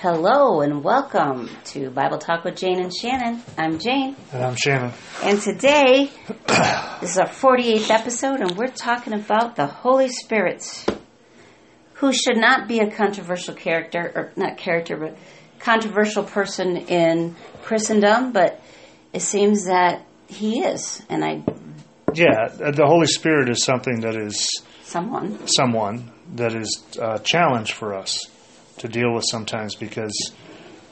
Hello and welcome to Bible Talk with Jane and Shannon. I'm Jane, And I'm Shannon. and today this is our 48th episode, and we're talking about the Holy Spirit, who should not be a controversial character, or not character, but controversial person in Christendom, but it seems that he is, and I, Yeah, uh, the Holy Spirit is something that is someone, someone that is a challenge for us to deal with sometimes because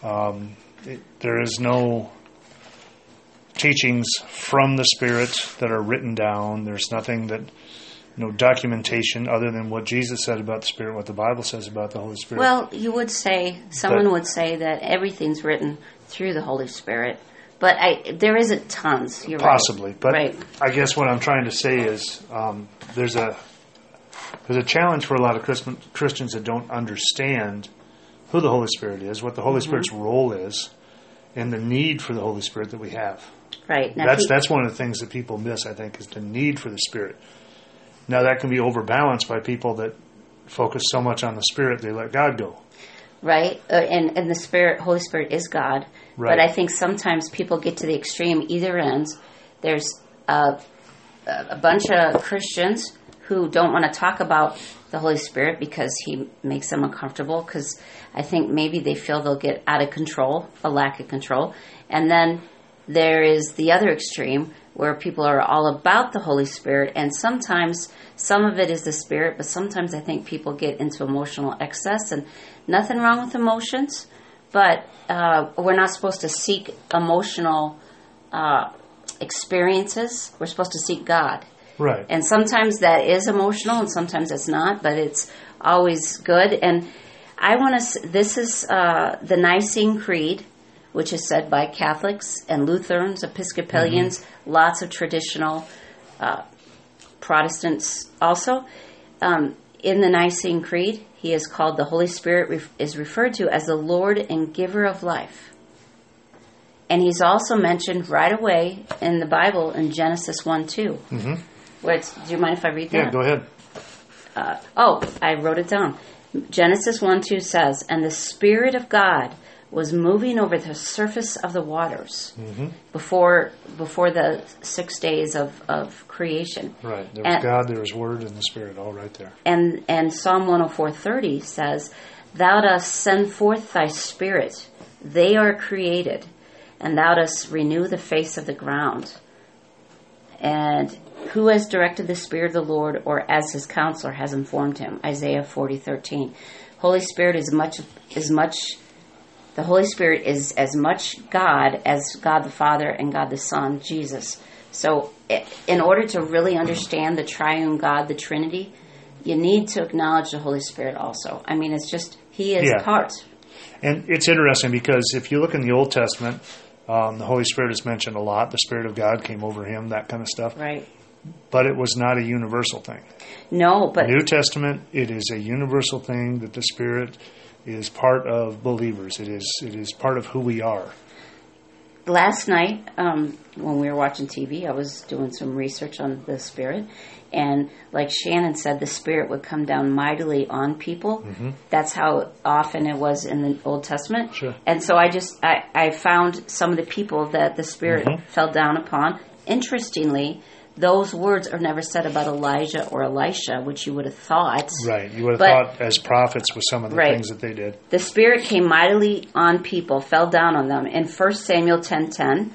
um, it, there is no teachings from the Spirit that are written down. There's nothing that, no documentation other than what Jesus said about the Spirit, what the Bible says about the Holy Spirit. Well, you would say someone But- would say that everything's written through the Holy Spirit, but I there isn't tons. You're right. Possibly, but Right. I guess what I'm trying to say is um, there's a there's a challenge for a lot of Christians that don't understand who the Holy Spirit is, what the Holy Mm-hmm. Spirit's role is, and the need for the Holy Spirit that we have. right. Now, That's he- that's one of the things that people miss. I think is the need for the Spirit. Now that can be overbalanced by people that focus so much on the Spirit they let God go. right, uh, and and the Spirit, Holy Spirit is God. Right. But I think sometimes people get to the extreme either ends. There's a, a bunch of Christians who don't want to talk about the Holy Spirit because he makes them uncomfortable. Because I think maybe they feel they'll get out of control, a lack of control, and then there is the other extreme where people are all about the Holy Spirit, and sometimes some of it is the Spirit, but sometimes I think people get into emotional excess, and nothing wrong with emotions, but uh, we're not supposed to seek emotional uh, experiences. We're supposed to seek God. Right. And sometimes that is emotional and sometimes it's not, but it's always good. And I want to, this is uh, the Nicene Creed, which is said by Catholics and Lutherans, Episcopalians, lots of traditional uh, Protestants also. Um, in the Nicene Creed, he is called the Holy Spirit, ref- is referred to as the Lord and giver of life. And he's also mentioned right away in the Bible in Genesis 1 2. Mm-hmm. It's, do you mind if I read that? yeah, go ahead. Uh, oh, I wrote it down. Genesis 1 2 says, And the Spirit of God was moving over the surface of the waters before before the six days of, of creation. Right. There was And- God, there was Word, and the Spirit, all right there. And and Psalm 104:30 says, "Thou dost send forth thy spirit; they are created, and thou dost renew the face of the ground." And who has directed the spirit of the Lord, or as his counselor has informed him? Isaiah 40:13. Holy Spirit is much is much. The Holy Spirit is as much God as God the Father and God the Son, Jesus. So, in order to really understand the triune God, the Trinity, you need to acknowledge the Holy Spirit also. I mean, it's just, He is Yeah. part. And it's interesting because if you look in the Old Testament, um, the Holy Spirit is mentioned a lot. The Spirit of God came over him, that kind of stuff. Right. But it was not a universal thing. No, but New Testament, it is a universal thing that the Spirit is part of believers. It is it is part of who we are. last night um, when we were watching TV, I was doing some research on the Spirit, and like Shannon said, the Spirit would come down mightily on people. That's how often it was in the Old Testament. Sure. And so I just I, I found some of the people that the Spirit Mm-hmm. fell down upon. Interestingly. Those words are never said about Elijah or Elisha, which you would have thought. Right. You would have But- thought as prophets with some of the Right. things that they did. The Spirit came mightily on people, fell down on them. In 1 Samuel 10.10,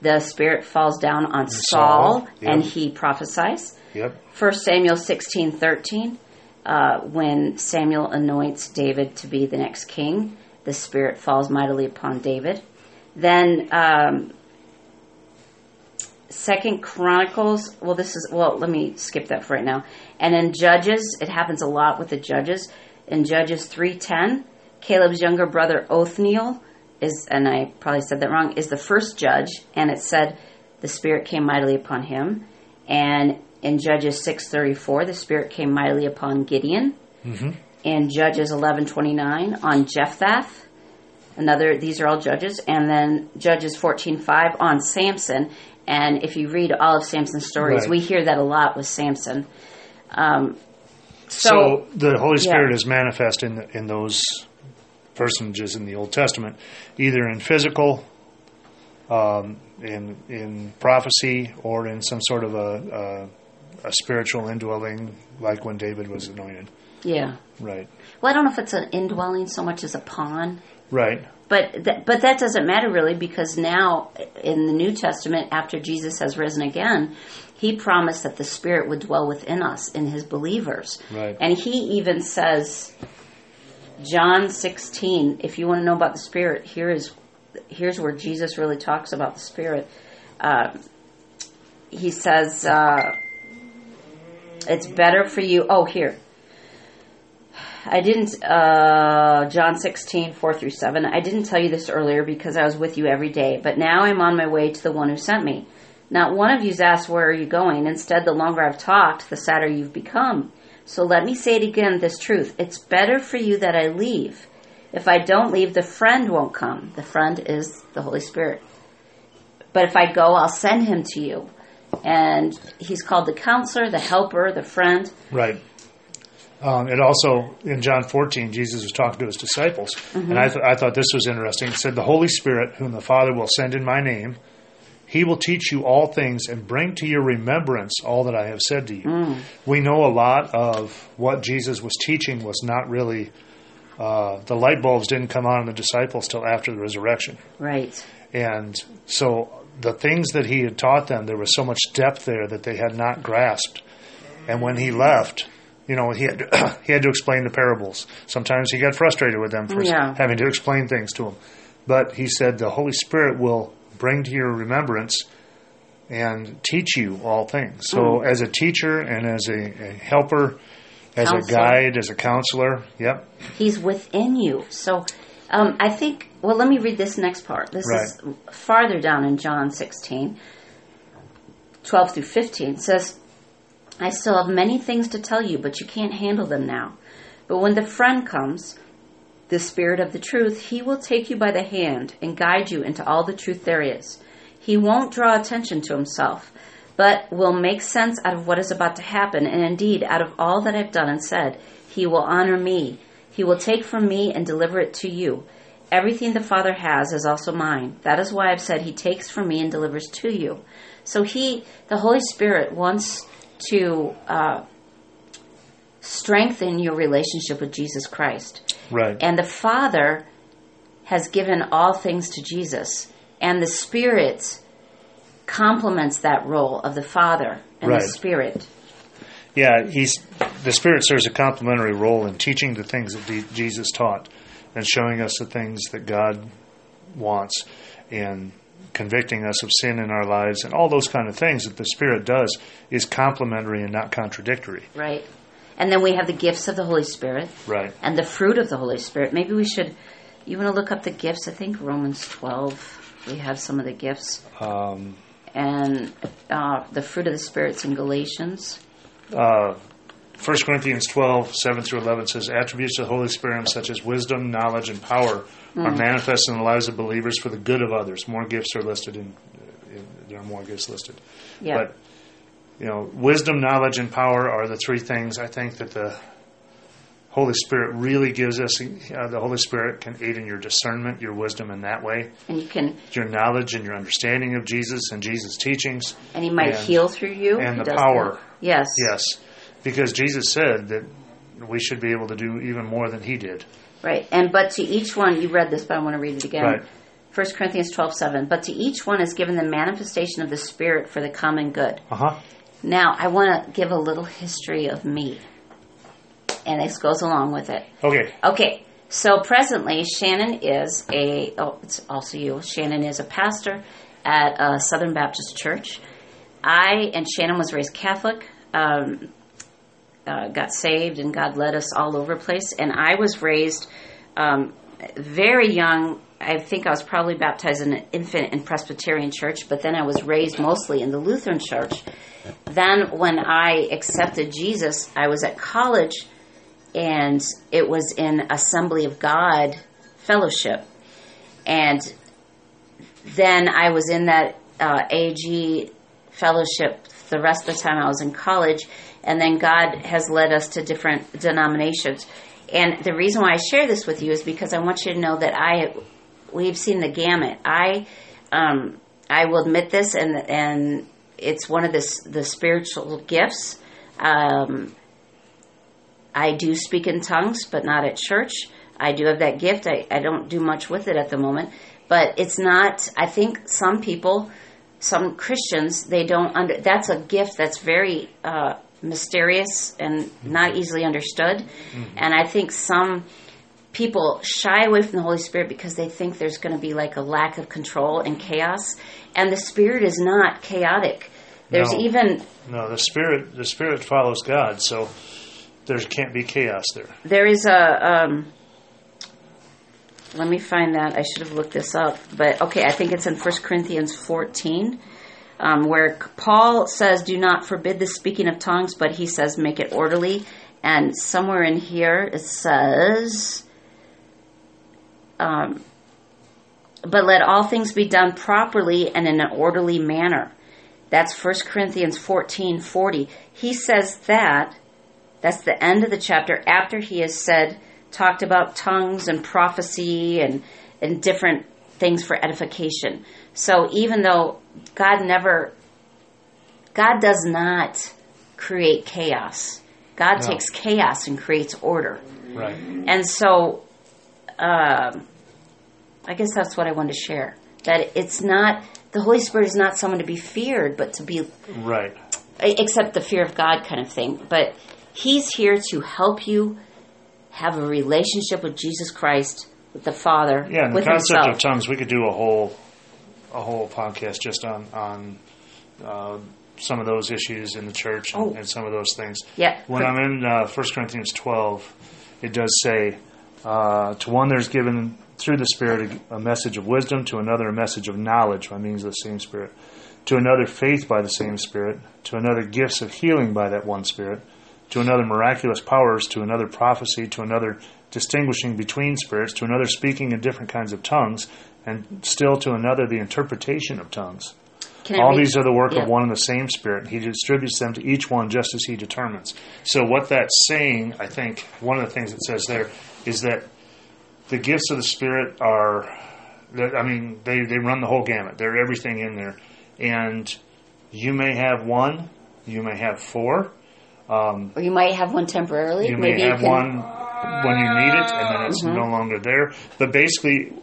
the Spirit falls down on Saul, Saul, yep. and he prophesies. Yep. 1 Samuel 16.13, uh, when Samuel anoints David to be the next king, the Spirit falls mightily upon David. Then um, Second Chronicles. Well, this is well. Let me skip that for right now. And in Judges, it happens a lot with the Judges. In Judges three ten, Caleb's younger brother Othniel is, and I probably said that wrong, is the first judge, and it said the Spirit came mightily upon him. And in Judges six thirty four, the Spirit came mightily upon Gideon. Mm-hmm. In Judges eleven twenty nine, on Jephthah. Another, these are all judges, and then Judges fourteen five on Samson. And if you read all of Samson's stories, Right. we hear that a lot with Samson. Um, So, so, the Holy yeah. Spirit is manifest in in those personages in the Old Testament, either in physical, um, in in prophecy, or in some sort of a, a, a spiritual indwelling, like when David was anointed. Yeah. Right. Well, I don't know if it's an indwelling so much as a pawn. Right. But th- but that doesn't matter really because now in the New Testament, after Jesus has risen again, He promised that the Spirit would dwell within us in His believers, Right. and He even says, John sixteen. If you want to know about the Spirit, here is here's where Jesus really talks about the Spirit. Uh, he says, uh, "It's better for you." Oh, here. I didn't, uh, John 16, 4 through 7. I didn't tell you this earlier because I was with you every day, but now I'm on my way to the one who sent me. Not one of you's asked, Where are you going? Instead, the longer I've talked, the sadder you've become. So let me say it again this truth. It's better for you that I leave. If I don't leave, the friend won't come. The friend is the Holy Spirit. But if I go, I'll send him to you. And he's called the counselor, the helper, the friend. Right. Um, it also in John 14, Jesus was talking to his disciples, and I, th- I thought this was interesting. It said, "The Holy Spirit, whom the Father will send in my name, He will teach you all things and bring to your remembrance all that I have said to you." We know a lot of what Jesus was teaching was not really. Uh, the light bulbs didn't come on in the disciples till after the resurrection. Right. And so the things that he had taught them, there was so much depth there that they had not grasped. And when he left, you know, he had to, he had to explain the parables. Sometimes he got frustrated with them for Yeah. having to explain things to them. But he said the Holy Spirit will bring to your remembrance and teach you all things. So as a teacher and as a, a helper, as Counselor. a guide, as a counselor, yep, He's within you. So um, I think, well, let me read this next part. This is farther down in John 16, 12 through 15. It says, I still have many things to tell you, but you can't handle them now. But when the friend comes, the Spirit of the truth, he will take you by the hand and guide you into all the truth there is. He won't draw attention to himself, but will make sense out of what is about to happen, and indeed, out of all that I've done and said, he will honor me. He will take from me and deliver it to you. Everything the Father has is also mine. That is why I've said he takes from me and delivers to you. So he, the Holy Spirit, wants to uh, strengthen your relationship with Jesus Christ. right, And the Father has given all things to Jesus. And the Spirit complements that role of the Father and Right. the Spirit. Yeah, he's the Spirit serves a complementary role in teaching the things that Jesus taught and showing us the things that God wants and convicting us of sin in our lives and all those kind of things that the Spirit does is complementary and not contradictory. Right. And then we have the gifts of the Holy Spirit Right. and the fruit of the Holy Spirit. Maybe we should, you want to look up the gifts? I think Romans 12, we have some of the gifts. Um, And uh, the fruit of the Spirit's in Galatians. uh, 1 Corinthians 12, 7 through 11 says, Attributes of the Holy Spirit, such as wisdom, knowledge, and power, are manifest in the lives of believers for the good of others. More gifts are listed in, in there are more gifts listed. Yeah. But you know, wisdom, knowledge, and power are the three things I think that the Holy Spirit really gives us. Uh, the Holy Spirit can aid in your discernment, your wisdom in that way, and you can, your knowledge and your understanding of Jesus and Jesus' teachings. and He might And- heal through you. and He the power. that. Yes. Yes, because Jesus said that we should be able to do even more than He did. Right. And but to each one, you read this, but I want to read it again. Right. 1 Corinthians twelve seven. But to each one is given the manifestation of the Spirit for the common good. Uh huh. Now, I want to give a little history of me. And this goes along with it. Okay. Okay, so presently, Shannon is a, oh, it's also you. Shannon is a pastor at a Southern Baptist church. I, and Shannon was raised Catholic, um, uh, got saved, and God led us all over place. And I was raised um, very young. I think I was probably baptized in an infant in Presbyterian church, but then I was raised mostly in the Lutheran church. Then, when I accepted Jesus, I was at college and it was in Assembly of God fellowship. And then I was in that uh, AG fellowship the rest of the time I was in college. And then God has led us to different denominations. And the reason why I share this with you is because I want you to know that I we've seen the gamut. I um, I will admit this, and and it's one of the the spiritual gifts. Um, I do speak in tongues, but not at church. I do have that gift. I, I don't do much with it at the moment, but it's not. I think some people, some Christians, they don't under. That's a gift that's very uh, mysterious and not easily understood, mm-hmm. and I think some people shy away from the Holy Spirit because they think there's going to be like a lack of control and chaos, and the Spirit is not chaotic. There's no, even no the Spirit. The Spirit follows God, so there can't be chaos there. There is a. Um, let me find that. I should have looked this up, but okay, I think it's in 1 Corinthians 14. Um, where Paul says, "Do not forbid the speaking of tongues," but he says, "Make it orderly." And somewhere in here it says, um, but let all things be done properly and in an orderly manner. That's 1 Corinthians 14 40. He says that, that's the end of the chapter after he has said, talked about tongues and prophecy and, and different things for edification. So even though God never, God does not create chaos. God no. takes chaos and creates order. Right. And so um, I guess that's what I wanted to share. That it's not the Holy Spirit is not someone to be feared, but to be right. Except the fear of God kind of thing. But He's here to help you have a relationship with Jesus Christ, with the Father. Yeah, and the concept himself. of tongues, we could do a whole a whole podcast just on on uh, some of those issues in the church and, oh. and some of those things. Yeah. When I'm in uh, 1 Corinthians 12, it does say uh, to one, there's given through the Spirit a, a, message of wisdom, to another, a message of knowledge by means of the same Spirit, to another, faith by the same Spirit, to another, gifts of healing by that one Spirit, to another, miraculous powers, to another, prophecy, to another, distinguishing between spirits, to another, speaking in different kinds of tongues, and still to another, the interpretation of tongues. All these are the work yeah. of one and the same Spirit. He distributes them to each one just as He determines. So, what that's saying, I think, one of the things it says there is that the gifts of the Spirit are, I mean, they, they run the whole gamut. They're everything in there. And you may have one, you may have four. Um, or you might have one temporarily. You may Maybe have you one when you need it, and then it's mm-hmm. no longer there. But basically,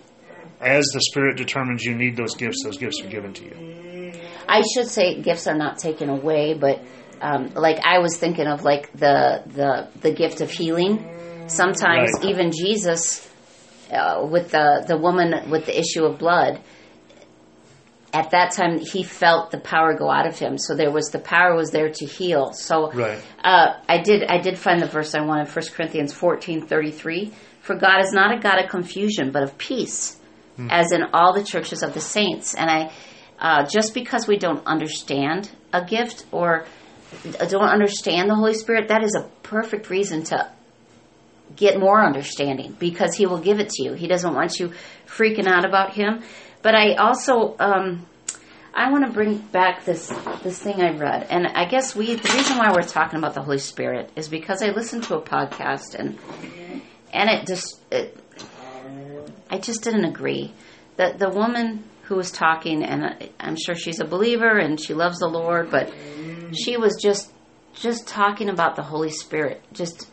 as the Spirit determines you need those gifts, those gifts are given to you. I should say gifts are not taken away, but um, like I was thinking of like the the the gift of healing Sometimes right. even Jesus, uh, with the the woman with the issue of blood, at that time he felt the power go out of him. So there was the power was there to heal. So right. uh, I did I did find the verse I wanted, 1 Corinthians fourteen thirty three. For God is not a God of confusion, but of peace, hmm. as in all the churches of the saints. And I, uh, just because we don't understand a gift or don't understand the Holy Spirit, that is a perfect reason to get more understanding because he will give it to you. He doesn't want you freaking out about him. But I also um, I want to bring back this this thing I read, and I guess we the reason why we're talking about the Holy Spirit is because I listened to a podcast and and it just it, I just didn't agree. The the woman who was talking, and I'm sure she's a believer and she loves the Lord, but she was just just talking about the Holy Spirit, just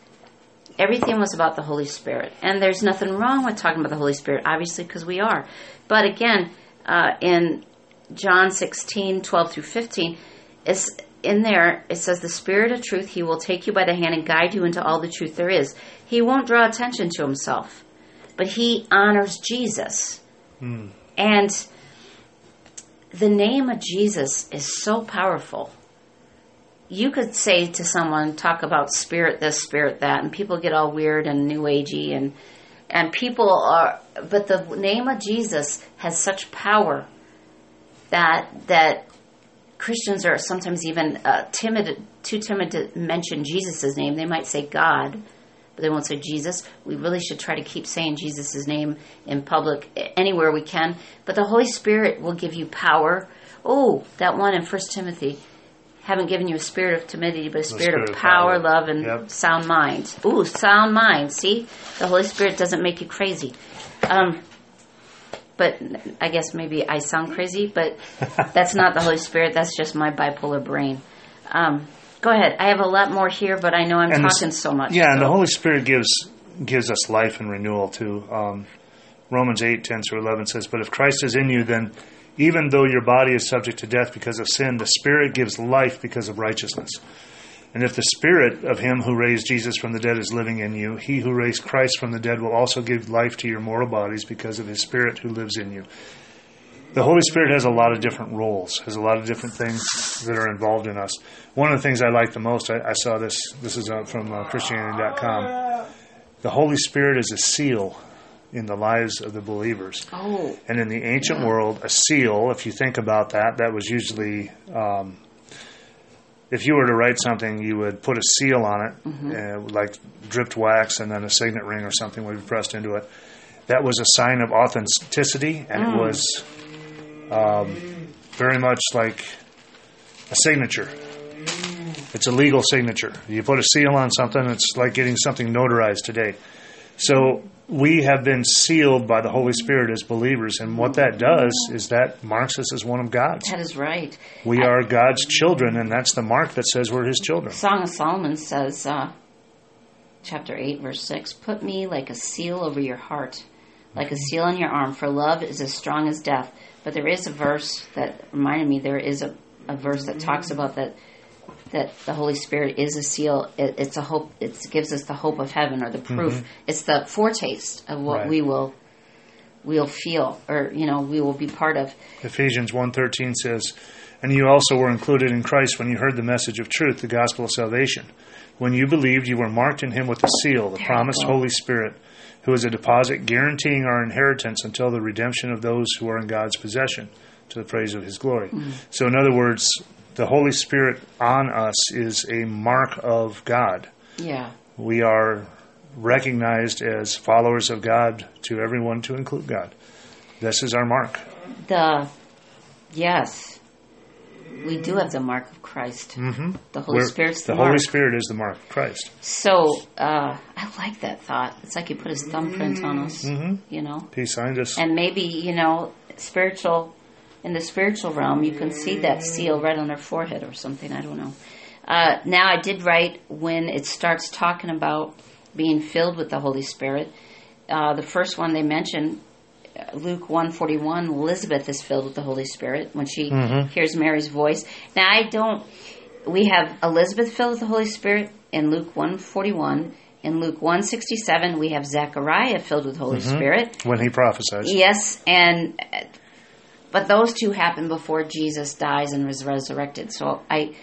everything was about the Holy Spirit. And there's nothing wrong with talking about the Holy Spirit, obviously, because we are. But again, uh, in John 16, 12 through 15, it's in there, it says, The Spirit of truth, He will take you by the hand and guide you into all the truth there is. He won't draw attention to Himself, but He honors Jesus. Mm. And the name of Jesus is so powerful you could say to someone, talk about spirit this, spirit that, and people get all weird and new agey and and people are but the name of Jesus has such power that that Christians are sometimes even uh, timid, too timid to mention Jesus' name. They might say God, they won't say Jesus. We really should try to keep saying Jesus' name in public anywhere we can. But the Holy Spirit will give you power. Oh, that one in First Timothy haven't given you a spirit of timidity, but a spirit, spirit of of power, power. love, and Yep. sound mind. Ooh, sound mind. See, the Holy Spirit doesn't make you crazy. Um, but I guess maybe I sound crazy, but that's not the Holy Spirit. That's just my bipolar brain. Um, go ahead. I have a lot more here, but I know I'm And the- talking so much. Yeah, and the Holy Spirit gives gives us life and renewal too. Um, Romans eight ten through eleven says, "But if Christ is in you, then even though your body is subject to death because of sin, the Spirit gives life because of righteousness. And if the Spirit of Him who raised Jesus from the dead is living in you, He who raised Christ from the dead will also give life to your mortal bodies because of His Spirit who lives in you." The Holy Spirit has a lot of different roles, has a lot of different things that are involved in us. One of the things I like the most, I, I saw this, this is uh, from uh, Christianity.com. The Holy Spirit is a seal in the lives of the believers. Oh, And in the ancient world, a seal, if you think about that, that was usually, um, if you were to write something, you would put a seal on it, uh, like dripped wax, and then a signet ring or something would be pressed into it. That was a sign of authenticity, and it was um, very much like a signature. It's a legal signature. You put a seal on something, it's like getting something notarized today. So we have been sealed by the Holy Spirit as believers, and what that does is that marks us as one of God's. that is right. We are God's children, and that's the mark that says we're His children. Song of Solomon says, uh, chapter 8, verse 6 Put me like a seal over your heart, like a seal on your arm, for love is as strong as death. But there is a verse that reminded me there is a, a verse that talks mm-hmm. about that that the Holy Spirit is a seal. It, it's a hope. It gives us the hope of heaven or the proof. Mm-hmm. It's the foretaste of what Right. we will we'll feel or you know we will be part of. Ephesians 1.13 says, And you also were included in Christ when you heard the message of truth, the gospel of salvation. When you believed, you were marked in Him with a seal, the There promised. Holy Spirit, who is a deposit guaranteeing our inheritance until the redemption of those who are in God's possession, to the praise of His glory. Hmm. So, in other words, the Holy Spirit on us is a mark of God. Yeah. We are recognized as followers of God to everyone, to include God. This is our mark. The yes, we do have the mark of Christ. Mm-hmm. The Holy We're- Spirit's the, the. Holy Spirit is the mark of Christ. So uh, I like that thought. It's like he put his thumbprint on us. Mm-hmm. You know, He signed us. and maybe you know, spiritual in the spiritual realm, you can see that seal right on their forehead or something. I don't know. Uh, now I did write when it starts talking about being filled with the Holy Spirit. Uh, the first one they mention, uh, Luke one forty one. Elizabeth is filled with the Holy Spirit when she hears Mary's voice. Now I don't. We have Elizabeth filled with the Holy Spirit in Luke one forty one. In Luke one sixty seven, we have Zechariah filled with the Holy Spirit. when he prophesies. Yes, and but those two happen before Jesus dies and was resurrected. So I,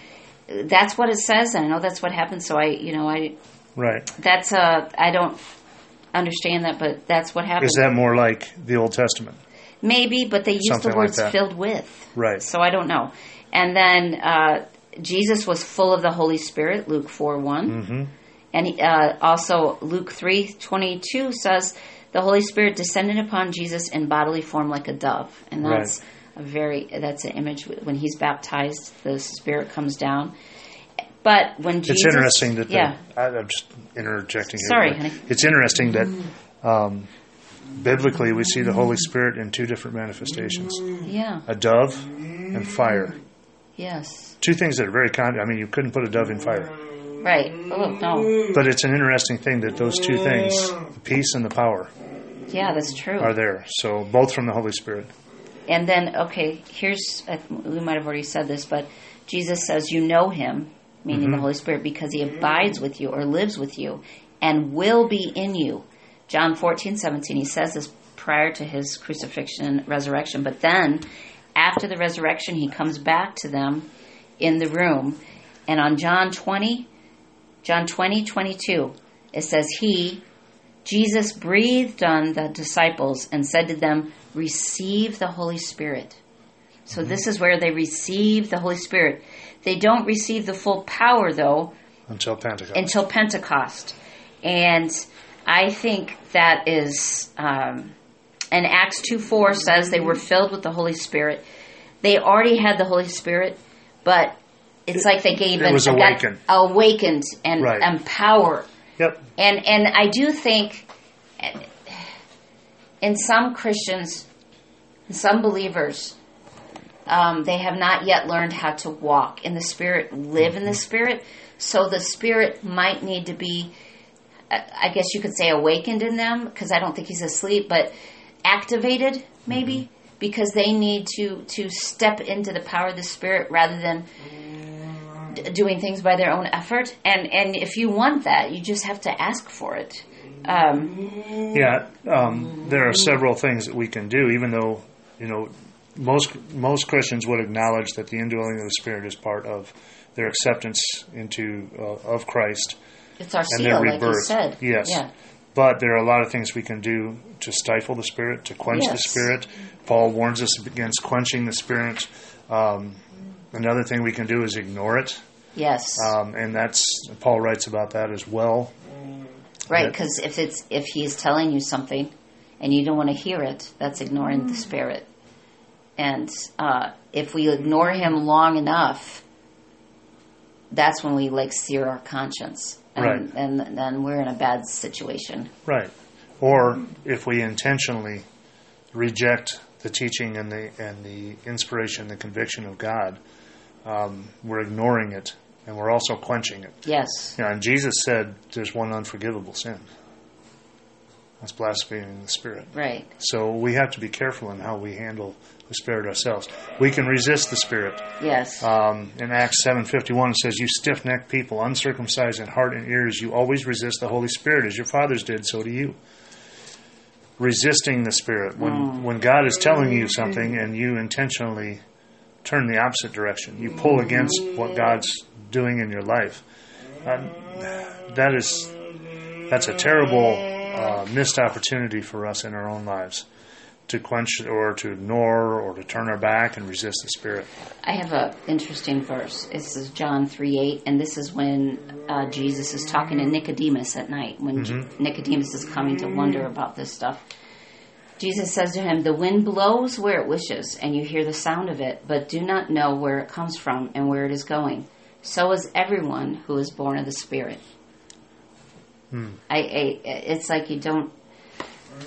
that's what it says, and I know that's what happened. So I, you know, I Right. that's uh I don't understand that, but that's what happened. Is that more like the Old Testament? Maybe, but they use Something the words that. filled with. Right. So I don't know. And then uh, Jesus was full of the Holy Spirit, Luke 4 one Mm-hmm. And he, uh, also Luke three twenty two says the Holy Spirit descended upon Jesus in bodily form like a dove. And that's a very, that's an image when he's baptized, the Spirit comes down. But when Jesus. It's interesting that the, Yeah. I, I'm just interjecting here. Sorry, honey. It's interesting that um, biblically we see the Holy Spirit in two different manifestations: Yeah. a dove and fire. Yes. Two things that are very con. I mean, you couldn't put a dove in fire, Right. Oh, no. but it's an interesting thing that those two things, the peace and the power, Yeah, that's true. are there. So both from the Holy Spirit. And then, okay, here's, we might have already said this, but Jesus says, You know him, meaning the mm-hmm. Holy Spirit, because he abides with you or lives with you and will be in you. John 14, 17, he says this prior to his crucifixion and resurrection, but then after the resurrection, he comes back to them in the room. And on John 20, John 20, 22, it says, He, Jesus breathed on the disciples and said to them, Receive the Holy Spirit. So mm-hmm. this is where they receive the Holy Spirit. They don't receive the full power, though, Until Pentecost. until Pentecost. And I think that is, um, and Acts 2 4 says they were filled with the Holy Spirit. They already had the Holy Spirit, but it's like they gave it an, was awakened. awakened and Right. empowered. Yep. And and I do think in some Christians, in some believers, um, they have not yet learned how to walk in the Spirit, live in the Spirit. So the Spirit might need to be, I I guess you could say, awakened in them because I don't think he's asleep, but activated maybe because they need to to step into the power of the Spirit rather than d- doing things by their own effort. And and if you want that, you just have to ask for it. Um, Yeah, um, there are several things that we can do, even though you know most most Christians would acknowledge that the indwelling of the Spirit is part of their acceptance into uh, of Christ it's our and seal, their like you rebirth. said. Yes, Yeah. but there are a lot of things we can do to stifle the Spirit, to quench the Spirit. Paul warns us against quenching the Spirit. Um, another thing we can do is ignore it, Yes. um, and that's Paul writes about that as well. Right, because if it's if he's telling you something and you don't want to hear it, that's ignoring the spirit. And uh, if we ignore him long enough, that's when we like sear our conscience, and, Right. and then we're in a bad situation. Right. Or if we intentionally reject the teaching and the and the inspiration, the conviction of God, um, we're ignoring it, and we're also quenching it. Yes, You know, and Jesus said, "There's one unforgivable sin. That's blaspheming the Spirit." right. So we have to be careful in how we handle the Spirit ourselves. We can resist the Spirit. Yes, Um, in Acts seven fifty one, it says, "You stiff necked people, uncircumcised in heart and ears, you always resist the Holy Spirit, as your fathers did. So do you." Resisting the Spirit when when God is telling you something and you intentionally turn the opposite direction, you pull against what God's doing in your life. Uh, that is that's a terrible uh, missed opportunity for us in our own lives to quench or to ignore or to turn our back and resist the Spirit. I have a interesting verse. This is John three eight, and this is when uh, Jesus is talking to Nicodemus at night. When Nicodemus is coming to wonder about this stuff, Jesus says to him, "The wind blows where it wishes, and you hear the sound of it, but do not know where it comes from and where it is going. So is everyone who is born of the Spirit." I, I, it's like you don't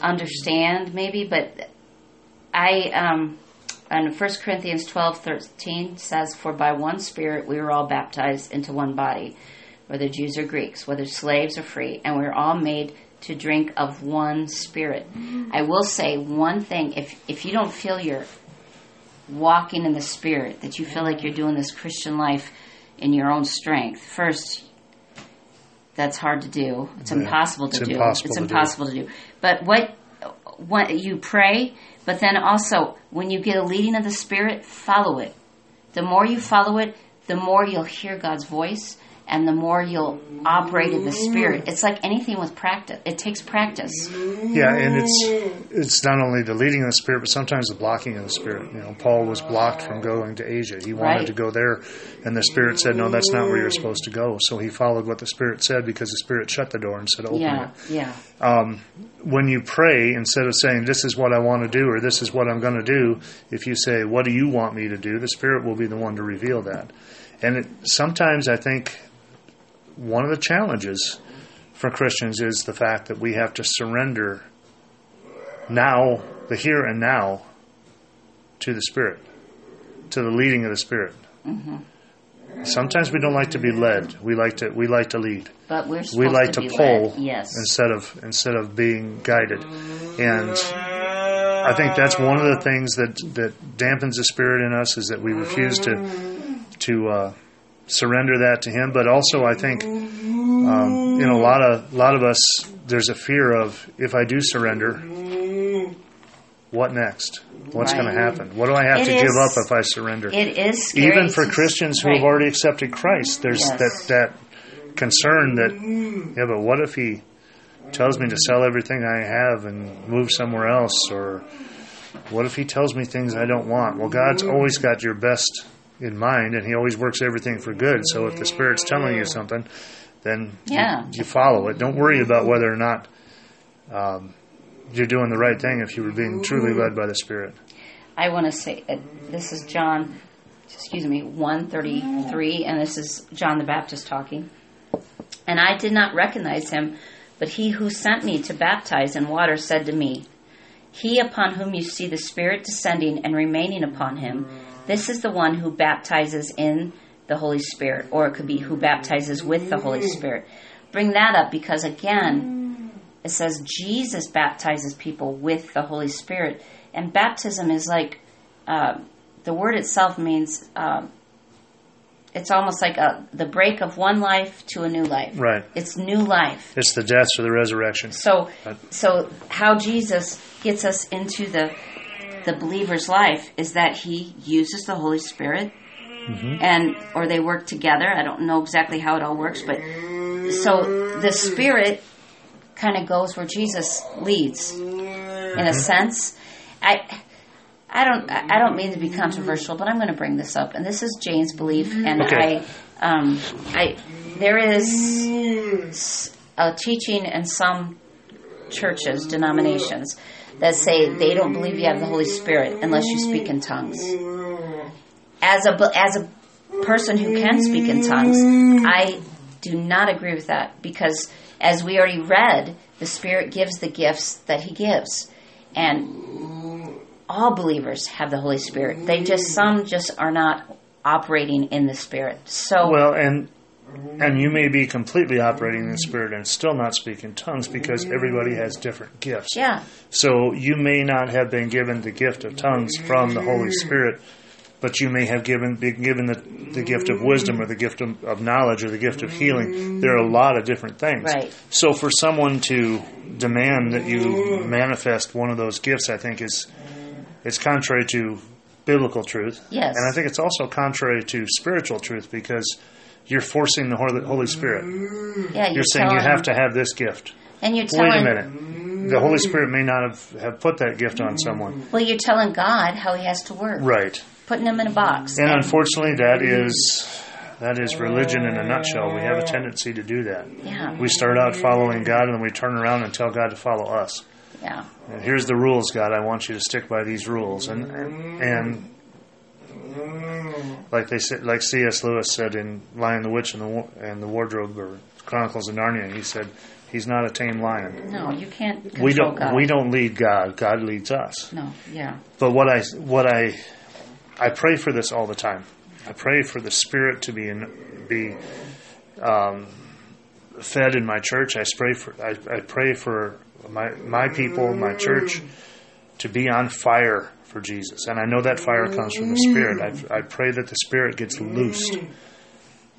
understand, maybe, but I um, and 1 Corinthians twelve thirteen says, For by one Spirit we were all baptized into one body, whether Jews or Greeks, whether slaves or free, and we are all made to drink of one Spirit. I will say one thing if, if you don't feel you're walking in the Spirit, that you feel like you're doing this Christian life in your own strength, first, that's hard to do. It's Yeah. impossible to It's do. impossible it's to do. impossible to do. But what what you pray, but then also when you get a leading of the Spirit, follow it. The more you follow it, the more you'll hear God's voice, and the more you'll operate in the Spirit. It's like anything with practice. It takes practice. Yeah, and it's it's not only the leading of the spirit, but sometimes the blocking of the spirit. You know, Paul was blocked from going to Asia. He wanted Right. to go there, and the spirit said, "No, that's not where you're supposed to go." So he followed what the spirit said because the spirit shut the door and said, "Open Yeah, it." yeah, um, When you pray, instead of saying, "This is what I want to do" or "This is what I'm going to do," if you say, "What do you want me to do?" the spirit will be the one to reveal that. And it, sometimes I think one of the challenges for Christians is the fact that we have to surrender now, the here and now, to the Spirit, to the leading of the Spirit. Mm-hmm. Sometimes we don't like to be led. We like to we like to lead. but we're supposed We like to, to, pull led. Yes, instead of instead of being guided. And I think that's one of the things that that dampens the spirit in us is that we refuse to to uh, surrender that to Him. But also, I think um, in a lot of lot of us, there's a fear of if I do surrender, what next? What's going to happen? What do I have It to give up if I surrender? it is scary Even for Christians who have already accepted Christ, there's Yes. that that concern that yeah, but what if He tells me to sell everything I have and move somewhere else, or what if He tells me things I don't want? Well, God's always got your best in mind, and He always works everything for good. So if the Spirit's telling you something, then you- Yeah. you, follow it. Don't worry about whether or not um, you're doing the right thing if you were being truly led by the Spirit. I want to say uh, this is John excuse me, 133, and this is John the Baptist talking. And I did not recognize him, but he who sent me to baptize in water said to me, He upon whom you see the Spirit descending and remaining upon him, this is the one who baptizes in the Holy Spirit, or it could be who baptizes with the Holy Spirit. Bring that up because, again, it says Jesus baptizes people with the Holy Spirit. And baptism is like, uh, the word itself means uh, it's almost like a, the break of one life to a new life. Right. It's new life. It's the death or the resurrection. So, Right. so how Jesus gets us into the the believer's life is that he uses the Holy Spirit, and or they work together. I don't know exactly how it all works, but so the Spirit kind of goes where Jesus leads, in a sense. I. I don't. I don't mean to be controversial, but I'm going to bring this up, and this is Jane's belief, and Okay. I, um, I, there is a teaching in some churches, denominations, that say they don't believe you have the Holy Spirit unless you speak in tongues. As a as a person who can speak in tongues, I do not agree with that because, as we already read, the Spirit gives the gifts that He gives, and all believers have the Holy Spirit. They just some just are not operating in the Spirit. So Well, and and you may be completely operating in the spirit and still not speak in tongues because everybody has different gifts. yeah, So you may not have been given the gift of tongues from the Holy Spirit, but you may have given been given the, the gift of wisdom or the gift of, of knowledge or the gift of healing. There are a lot of different things. Right. So for someone to demand that you manifest one of those gifts, I think is it's contrary to biblical truth. Yes. And I think it's also contrary to spiritual truth because you're forcing the Holy Spirit. yeah. You're you're saying you have to have this gift. And you're telling, Wait a minute. The Holy Spirit may not have, have put that gift on someone. Well, you're telling God how He has to work, Right. Putting them in a box. And unfortunately that is that is religion in a nutshell. We have a tendency to do that. yeah, We start out following God and then we turn around and tell God to follow us. yeah, And here's the rules, God. I want you to stick by these rules. And and like they said, like C.S. Lewis said in *Lion, the Witch, and the and the Wardrobe* or *Chronicles of Narnia*, he said, "He's not a tame lion. no, you can't We don't God. we don't lead God. God leads us." No, yeah, But what I what I I pray for this all the time. I pray for the Spirit to be in, be um, fed in my church. I pray for I, I pray for my my people, my church, to be on fire for Jesus. And I know that fire comes from the Spirit. I, I pray that the Spirit gets loosed.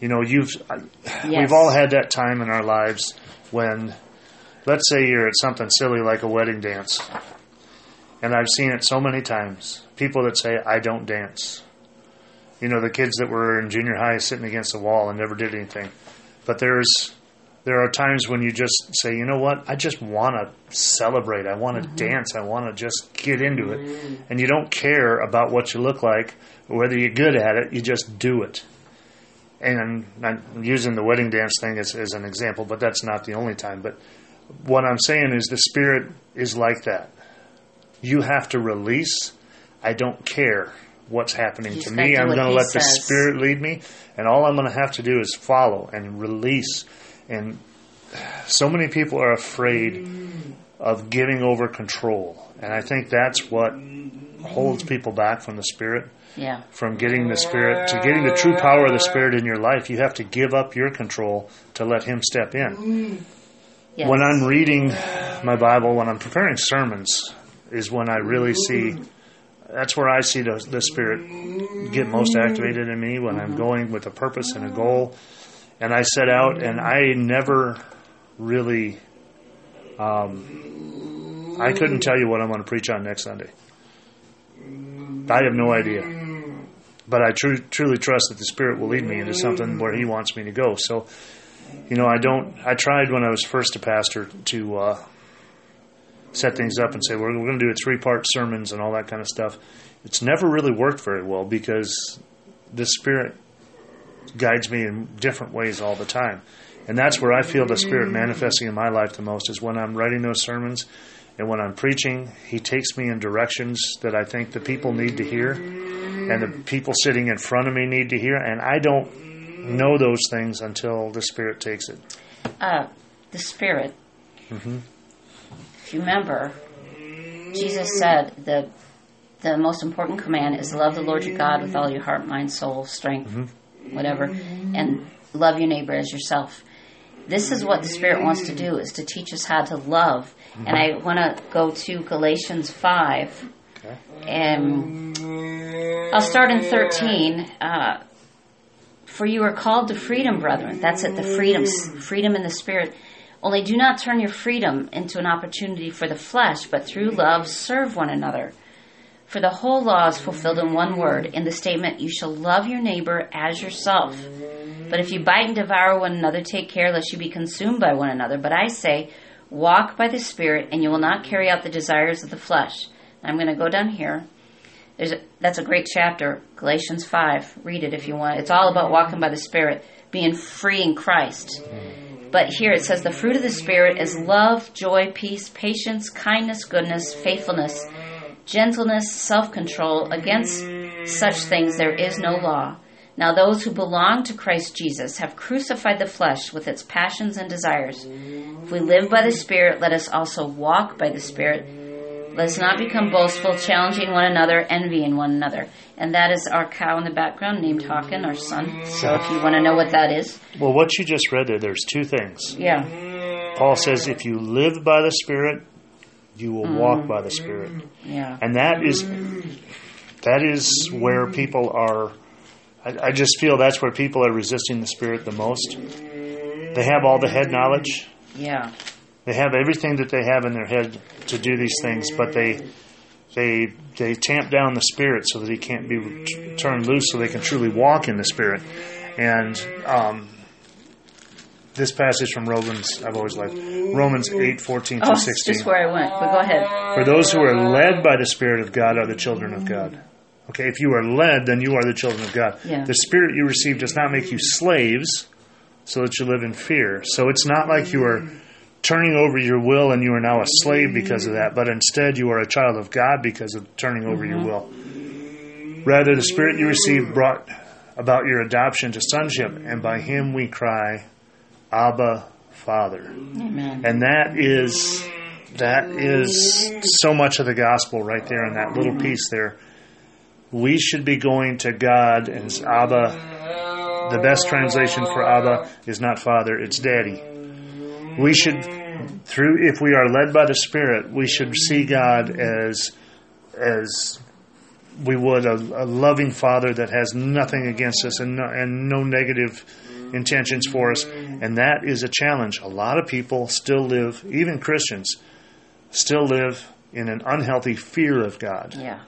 You know, you've Yes. we've all had that time in our lives when, let's say, you're at something silly like a wedding dance, and I've seen it so many times. People that say, "I don't dance." You know, the kids that were in junior high sitting against the wall and never did anything. But there's there are times when you just say, you know what, I just want to celebrate. I want to mm-hmm. dance. I want to just get into it. Mm-hmm. And you don't care about what you look like or whether you're good at it. You just do it. And I'm using the wedding dance thing as, as an example, but that's not the only time. But what I'm saying is the spirit is like that. You have to release. I don't care what's happening to me. I'm going to let the spirit lead me, and all I'm going to have to do is follow and release. And so many people are afraid of giving over control, and I think that's what holds people back from the spirit yeah, from getting the spirit to getting the true power of the spirit in your life you have to give up your control to let him step in yes. when i'm reading my bible when i'm preparing sermons is when i really see that's where i see the, the spirit get most activated in me when i'm going with a purpose and a goal and i set out and i never really um, i couldn't tell you what i'm going to preach on next sunday i have no idea but I tru- truly trust that the Spirit will lead me into something where He wants me to go. So, you know, I don't. I tried when I was first a pastor to uh, set things up and say we're, we're going to do a three-part sermons and all that kind of stuff. It's never really worked very well because the Spirit guides me in different ways all the time, and that's where I feel the Spirit manifesting in my life the most is when I'm writing those sermons. And when I'm preaching, he takes me in directions that I think the people need to hear and the people sitting in front of me need to hear, and I don't know those things until the Spirit takes it. Uh, the Spirit. If you remember, Jesus said the the most important command is love the Lord your God with all your heart, mind, soul, strength, mm-hmm. whatever, and love your neighbor as yourself. This is what the Spirit wants to do: is to teach us how to love. Mm-hmm. And I want to go to Galatians five, Okay. and I'll start in thirteen. Uh, for you are called to freedom, brethren. That's it, the freedom, freedom in the spirit. Only do not turn your freedom into an opportunity for the flesh, but through love serve one another. For the whole law is fulfilled in one word, in the statement, You shall love your neighbor as yourself. But if you bite and devour one another, take care lest you be consumed by one another. But I say, Walk by the Spirit, and you will not carry out the desires of the flesh. I'm going to go down here. There's a, that's a great chapter, Galatians 5. Read it if you want. It's all about walking by the Spirit, being free in Christ. But here it says the fruit of the Spirit is love, joy, peace, patience, kindness, goodness, faithfulness, gentleness, self control. Against such things there is no law. Now those who belong to Christ Jesus have crucified the flesh with its passions and desires. If we live by the Spirit, let us also walk by the Spirit. Let us not become boastful, challenging one another, envying one another. And that is our cow in the background named Hawken, our son. So if you want to know what that is, Well, what you just read there, there's two things. yeah, Paul says, if you live by the Spirit, you will mm. walk by the Spirit. yeah, and that is that is where people are I, I just feel that's where people are resisting the spirit the most. They have all the head knowledge. Yeah, they have everything that they have in their head to do these things but they they they tamp down the spirit so that he can't be turned loose so they can truly walk in the spirit and um, this passage from Romans I've always liked Romans 8 14 Oh, through 16 just where I went. But go ahead. for those who are led by the Spirit of God are the children of God. Okay, if you are led, then you are the children of God. Yeah. The Spirit you receive does not make you slaves so that you live in fear. So it's not like you are turning over your will and you are now a slave mm-hmm. because of that, but instead you are a child of God because of turning over your mm-hmm. will. Rather, the Spirit you received brought about your adoption to sonship, and by Him we cry, Abba, Father. Amen. and that is that is so much of the gospel right there in that little mm-hmm. piece there. We should be going to god and abba. The best translation for abba is not father it's daddy we should through if we are led by the spirit we should see god as as we would a, a loving father that has nothing against us and no, and no negative intentions for us. And that is a challenge. A lot of people still live even christians still live in an unhealthy fear of god. Yeah,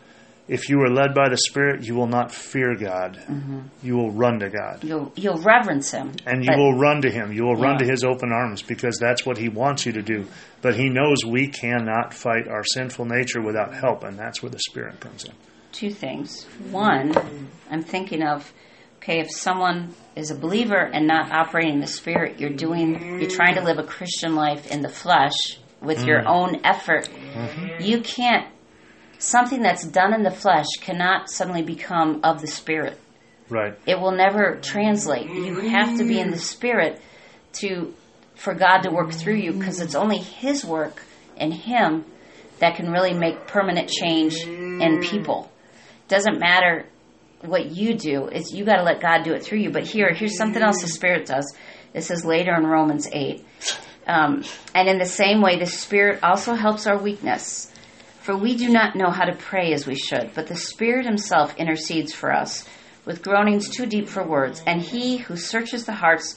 if you are led by the spirit you will not fear god. Mm-hmm. You will run to god. You'll you'll reverence him, and you will run to him. You will run to his open arms because that's what he wants you to do. But he knows we cannot fight our sinful nature without help and that's where the spirit comes in. Two things. One, I'm thinking of okay, if someone is a believer and not operating in the spirit, you're doing you're trying to live a Christian life in the flesh with your mm. own effort. Mm-hmm. You can't something that's done in the flesh cannot suddenly become of the spirit. right. It will never translate. You have to be in the spirit to for God to work through you because it's only his work and him that can really make permanent change in people. Doesn't matter what you do it's you got to let god do it through you. But here here's something else the spirit does. This is later in romans 8 um, and in the same way the spirit also helps our weakness for we do not know how to pray as we should but the spirit himself intercedes for us with groanings too deep for words and he who searches the hearts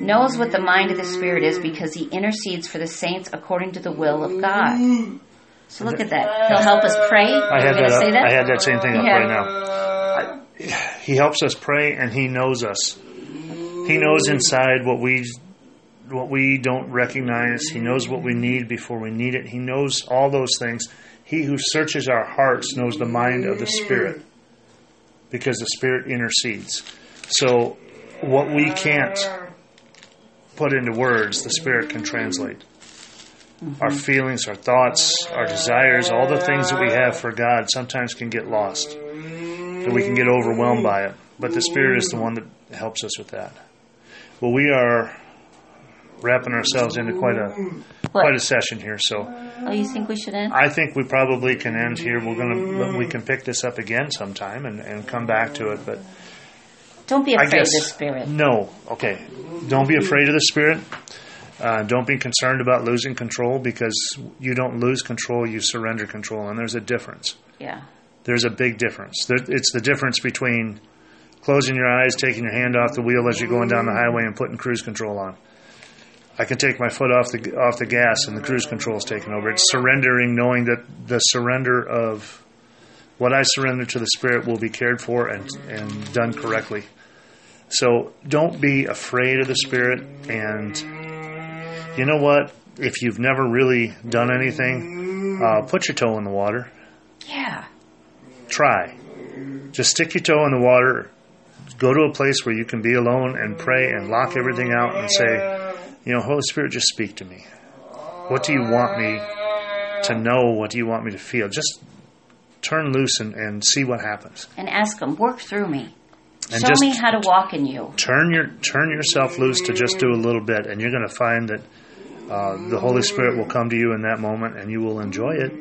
knows what the mind of the spirit is because he intercedes for the saints according to the will of god so look at that he'll help us pray I had that, say up, that I had that same thing up Yeah. right now. I, he helps us pray, and he knows us. He knows inside what we what we don't recognize. He knows what we need before we need it. He knows all those things. He who searches our hearts knows the mind of the Spirit, because the Spirit intercedes. So, what we can't put into words, the Spirit can translate. Our feelings, our thoughts, our desires, all the things that we have for God sometimes can get lost. that we can get overwhelmed by it. But the Spirit is the one that helps us with that. Well, we are wrapping ourselves into quite a quite a session here, so Oh, you think we should end? I think we probably can end here. We're gonna but we can pick this up again sometime and, and come back to it. But Don't be I afraid of guess the Spirit. no. Okay, don't be afraid of the Spirit. Uh, don't be concerned about losing control because you don't lose control; you surrender control, and there's a difference. Yeah. there's a big difference. There, it's the difference between closing your eyes, taking your hand off the wheel as you're going down the highway, and putting cruise control on. I can take my foot off the off the gas, and the cruise control is taken over. It's surrendering, knowing that the surrender of what I surrender to the Spirit will be cared for and and done correctly. So don't be afraid of the Spirit, and you know what? If you've never really done anything, uh, put your toe in the water Yeah. try. Just stick your toe in the water. Go to a place where you can be alone and pray and lock everything out and say, you know, Holy Spirit, just speak to me. What do you want me to know? What do you want me to feel? Just turn loose and, and see what happens. And ask Him, work through me. And Show me how to walk in you. Turn your turn yourself loose to just do a little bit, and you're going to find that uh, the Holy Spirit will come to you in that moment, and you will enjoy it.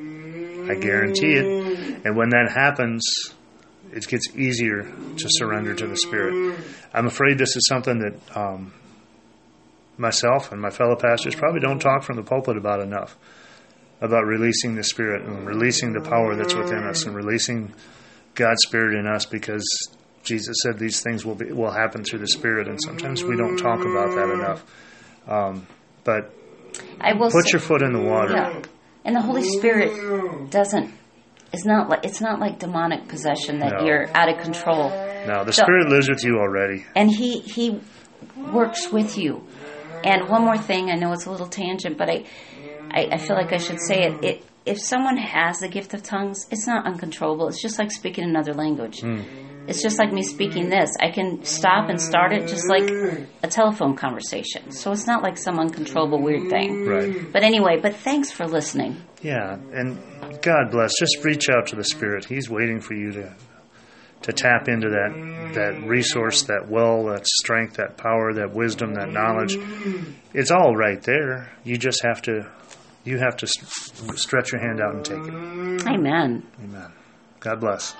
I guarantee it. And when that happens, it gets easier to surrender to the Spirit. I'm afraid this is something that um, myself and my fellow pastors probably don't talk from the pulpit about enough about releasing the Spirit and releasing the power that's within us and releasing God's Spirit in us because Jesus said these things will be will happen through the Spirit, and sometimes we don't talk about that enough. Um, but I will put say, your foot in the water. Yeah. And the Holy Spirit doesn't. It's not like it's not like demonic possession that No. you're out of control. No, the So- Spirit lives with you already. and he he works with you. And one more thing, I know it's a little tangent, but I I, I feel like I should say it. it. If someone has the gift of tongues, it's not uncontrollable. It's just like speaking another language. Hmm. It's just like me speaking this. I can stop and start it just like a telephone conversation. So it's not like some uncontrollable weird thing. Right. But anyway, but thanks for listening. Yeah, and God bless. Just reach out to the Spirit. He's waiting for you to to tap into that that resource, that well, that strength, that power, that wisdom, that knowledge. It's all right there. You just have to you have to stretch your hand out and take it. Amen. Amen. God bless.